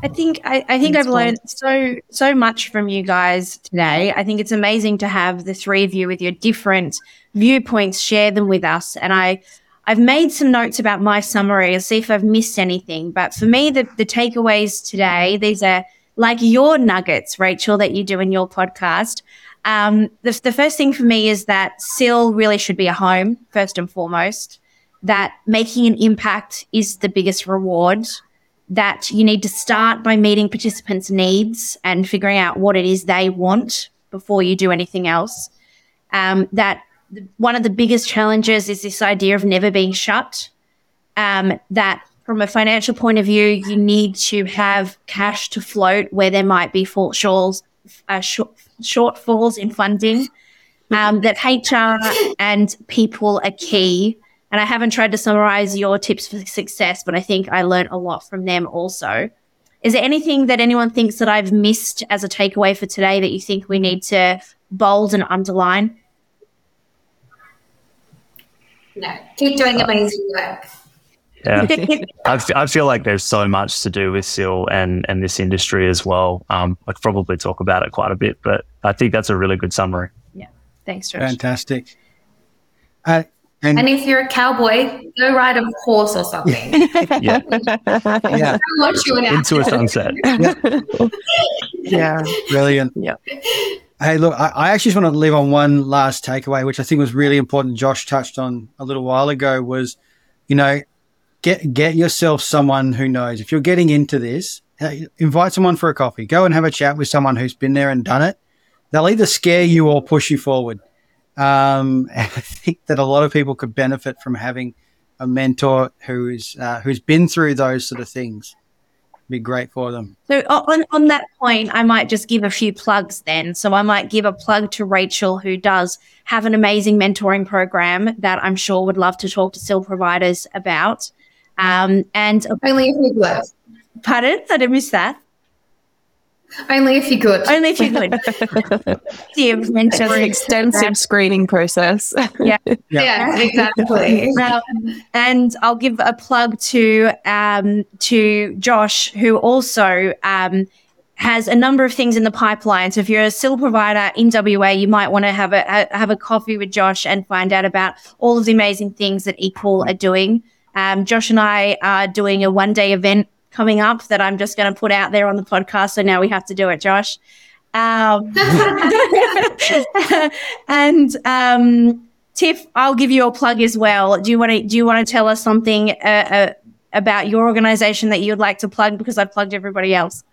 I think I, I think I've learned so so much from you guys today. I think it's amazing to have the three of you with your different viewpoints share them with us. And I I've made some notes about my summary. I'll see if I've missed anything. But for me, the, the takeaways today, these are like your nuggets, Rachel, that you do in your podcast. Um, the, the first thing for me is that SIL really should be a home, first and foremost. That making an impact is the biggest reward that you need to start by meeting participants' needs and figuring out what it is they want before you do anything else. Um, that one of the biggest challenges is this idea of never being shut. Um, that from a financial point of view, you need to have cash to float where there might be fall uh, short, shortfalls in funding. Um, that HR and people are key and I haven't tried to summarize your tips for success, but I think I learned a lot from them also. Is there anything that anyone thinks that I've missed as a takeaway for today that you think we need to bold and underline? No, keep doing amazing work. Yeah, I, f- I feel like there's so much to do with SIL and, and this industry as well. Um, I could probably talk about it quite a bit, but I think that's a really good summary. Yeah, thanks, Josh. Fantastic. Uh, and, and, if you're a cowboy, go ride a horse or something. yeah. yeah. Into a sunset. Yeah. yeah. Brilliant. Yeah. Hey, look, I, I, actually just want to leave on one last takeaway, which I think was really important. Josh touched on a little while ago was, you know, get get yourself someone who knows. If you're getting into this, uh, invite someone for a coffee. Go and have a chat with someone who's been there and done it. They'll either scare you or push you forward. Um, I think that a lot of people could benefit from having a mentor who's uh, who's been through those sort of things. Be great for them. So on on that point, I might just give a few plugs then. So I might give a plug to Rachel, who does have an amazing mentoring program that I'm sure would love to talk to SIL providers about. Um, and only if you could. Pardon? I didn't miss that. Only if you could. Only if you could. You've mentioned an extensive screening process. Yeah. Yeah, yeah exactly. and I'll give a plug to um, to Josh, who also um, has a number of things in the pipeline. So if you're a SIL provider in WA, you might want to have a have a coffee with Josh and find out about all of the amazing things that EQWell are doing. Um, Josh and I are doing a one day event coming up that I'm just going to put out there on the podcast. So now we have to do it, Josh. Um, and um, Tiff, I'll give you a plug as well. Do you want to do you want to tell us something uh, uh, about your organization that you'd like to plug because I've plugged everybody else?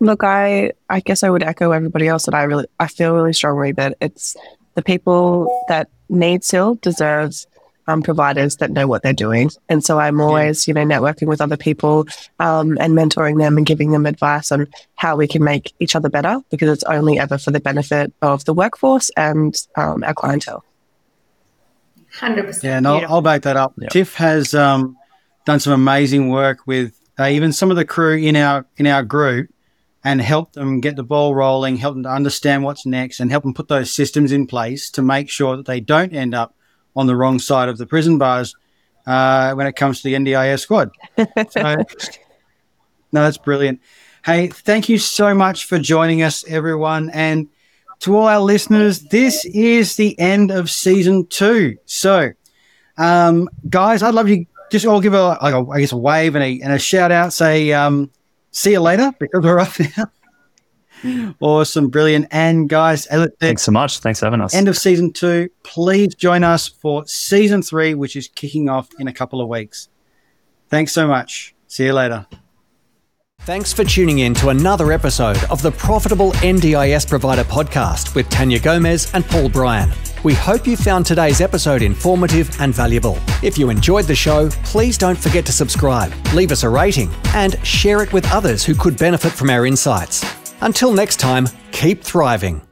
Look, I I guess I would echo everybody else that I really I feel really strongly that it's the people that need SIL deserves um, providers that know what they're doing. And so I'm always, you know, networking with other people um, and mentoring them and giving them advice on how we can make each other better because it's only ever for the benefit of the workforce and um, our clientele. 100%. Yeah, no, I'll back that up. Yeah. Tiff has um, done some amazing work with uh, even some of the crew in our in our group and helped them get the ball rolling, help them to understand what's next, and help them put those systems in place to make sure that they don't end up on the wrong side of the prison bars uh, when it comes to the NDIS squad. So, no, that's brilliant. Hey, thank you so much for joining us, everyone. And to all our listeners, this is the end of season two. So, um, guys, I'd love you just all give a, like a I guess, a wave and a, and a shout out. Say, um, see you later because we're up now. Awesome, brilliant. And guys, Thanks so much. Thanks for having us. end of season two. Please join us for season three, which is kicking off in a couple of weeks. Thanks so much. See you later. Thanks for tuning in to another episode of the Profitable NDIS Provider podcast with Tanya Gomez and Paul Bryan. We hope you found today's episode informative and valuable. If you enjoyed the show, please don't forget to subscribe, leave us a rating, and share it with others who could benefit from our insights. Until next time, keep thriving.